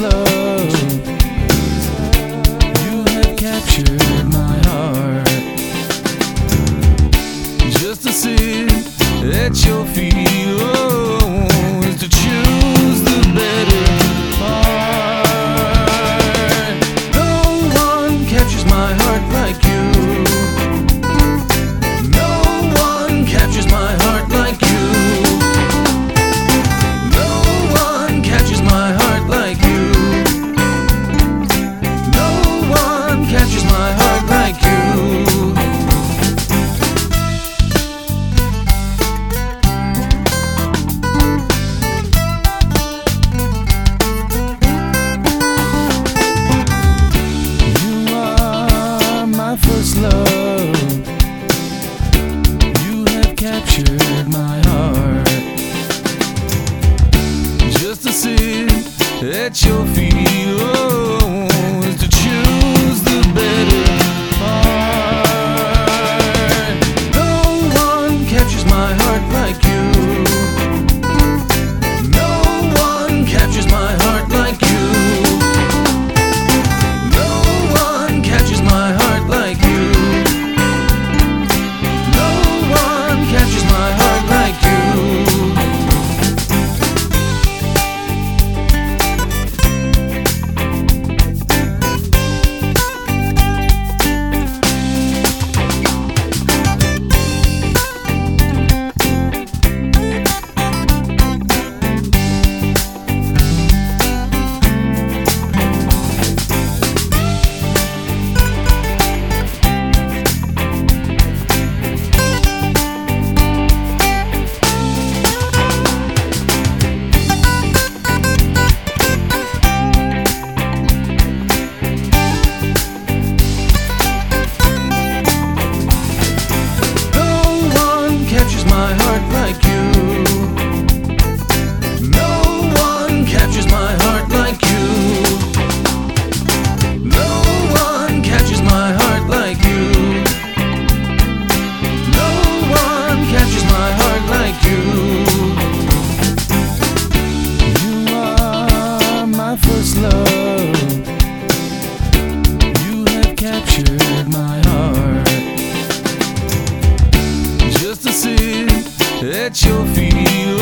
love. You have captured my heart. Just to sit at your feet. Oh. at your feet. te ouvir.